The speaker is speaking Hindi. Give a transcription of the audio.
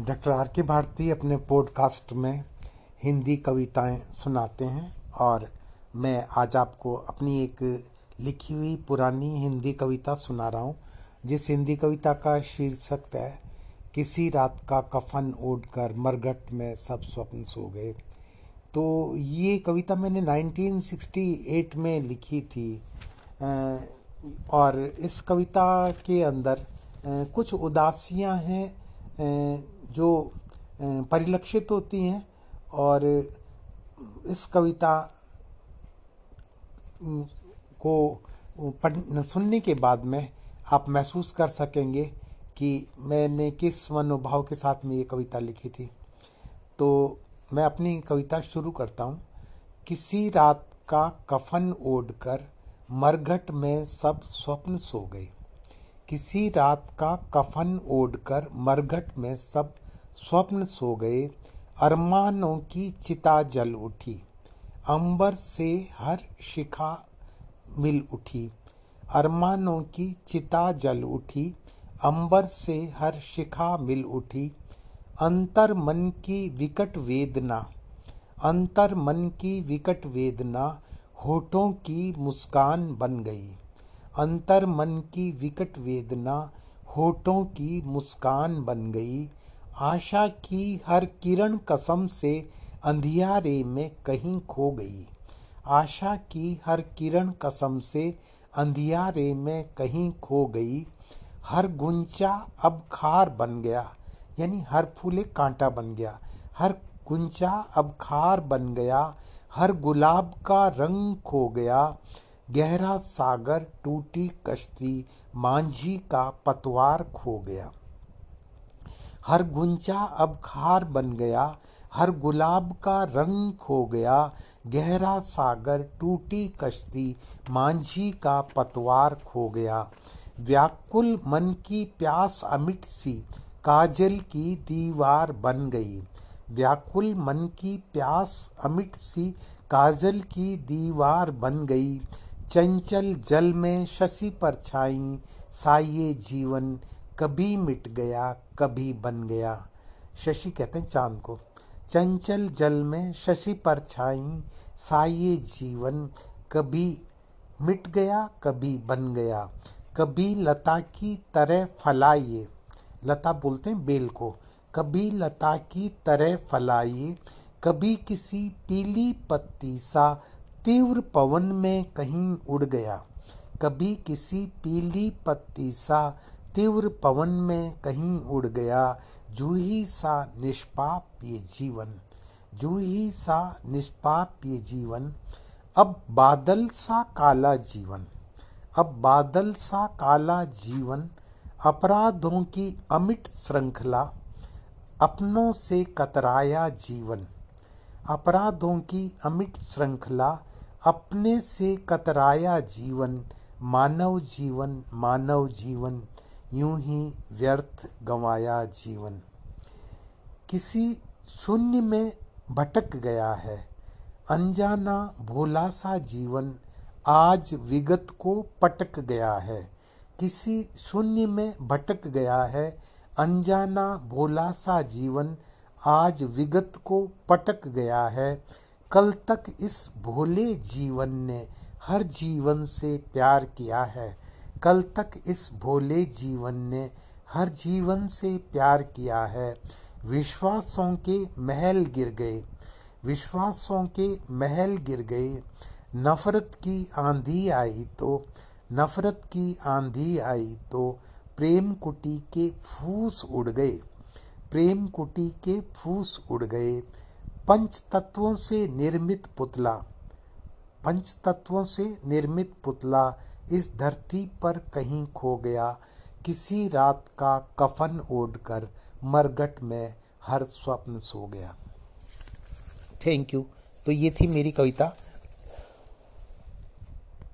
डॉक्टर आर के भारती अपने पॉडकास्ट में हिंदी कविताएँ सुनाते हैं और मैं आज आपको अपनी एक लिखी हुई पुरानी हिंदी कविता सुना रहा हूँ, जिस हिंदी कविता का शीर्षक है, किसी रात का कफन ओढ़ कर मरघट में सब स्वप्न सो गए। तो ये कविता मैंने 1968 में लिखी थी और इस कविता के अंदर कुछ उदासियाँ हैं जो परिलक्षित होती हैं और इस कविता को पढ़, सुनने के बाद में आप महसूस कर सकेंगे कि मैंने किस मनोभाव के साथ में ये कविता लिखी थी। तो मैं अपनी कविता शुरू करता हूँ। किसी रात का कफन ओढ़ कर मरघट में सब स्वप्न सो गए। किसी रात का कफन ओढ़ कर मरघट में सब स्वप्न सो गए, अरमानों की चिता जल उठी। अंबर से हर शिखा मिल उठी। अरमानों की चिता जल उठी, अंबर से हर शिखा मिल उठी। अंतर मन की विकट वेदना, अंतर मन की विकट वेदना होठों की मुस्कान बन गई। अंतर मन की विकट वेदना होठों की मुस्कान बन गई। आशा की हर किरण कसम से अंधियारे में कहीं खो गई। आशा की हर किरण कसम से अंधियारे में कहीं खो गई। हर गुंचा अब खार बन गया, यानी हर फूले कांटा बन गया। हर गुंचा अब खार बन गया, हर गुलाब का रंग खो गया। गहरा सागर टूटी कश्ती, मांझी का पतवार खो गया। हर गुंचा अब खार बन गया, हर गुलाब का रंग खो गया, गहरा सागर टूटी कश्ती, मांझी का पतवार खो गया। व्याकुल मन की प्यास अमिट सी, काजल की दीवार बन गई। व्याकुल मन की प्यास अमिट सी, काजल की दीवार बन गई। चंचल जल में शशि पर छाई, साये जीवन कभी मिट गया, कभी बन गया। शशि कहते हैं चाँद को, चंचल जल में शशि पर छाई, साये जीवन, कभी मिट गया, कभी बन गया। कभी लता की तरह फलाइए लता बोलते हैं बेल को, कभी लता की तरह फलाइए कभी किसी पीली पत्ती सा तीव्र पवन में कहीं उड़ गया। कभी किसी पीली पत्ती सा तीव्र पवन में कहीं उड़ गया। जूही सा निष्पाप ये जीवन, जूही सा निष्पाप ये जीवन। अब बादल सा काला जीवन, अब बादल सा काला जीवन। अपराधों की अमिट श्रृंखला, अपनों से कतराया जीवन। अपराधों की अमिट श्रृंखला, अपने से कतराया जीवन। मानव जीवन मानव जीवन। यूँ ही व्यर्थ गंवाया जीवन। किसी शून्य में भटक गया है। अनजाना भोला सा जीवन आज विगत को पटक गया है। किसी शून्य में भटक गया है। अनजाना भोला सा जीवन आज विगत को पटक गया है। कल तक इस भोले जीवन ने हर जीवन से प्यार किया है। कल तक इस भोले जीवन ने हर जीवन से प्यार किया है। विश्वासों के महल गिर गए। विश्वासों के महल गिर गए। नफरत की आंधी आई तो नफरत की आंधी आई तो प्रेम कुटी के फूस उड़ गए। प्रेम कुटी के फूस उड़ गए। पंच तत्वों से निर्मित पुतला। पंच तत्वों से निर्मित पुतला। इस धरती पर कहीं खो गया, किसी रात का कफन ओढ़ कर मरगट में हर स्वप्न सो गया। थैंक यू तो ये थी मेरी कविता।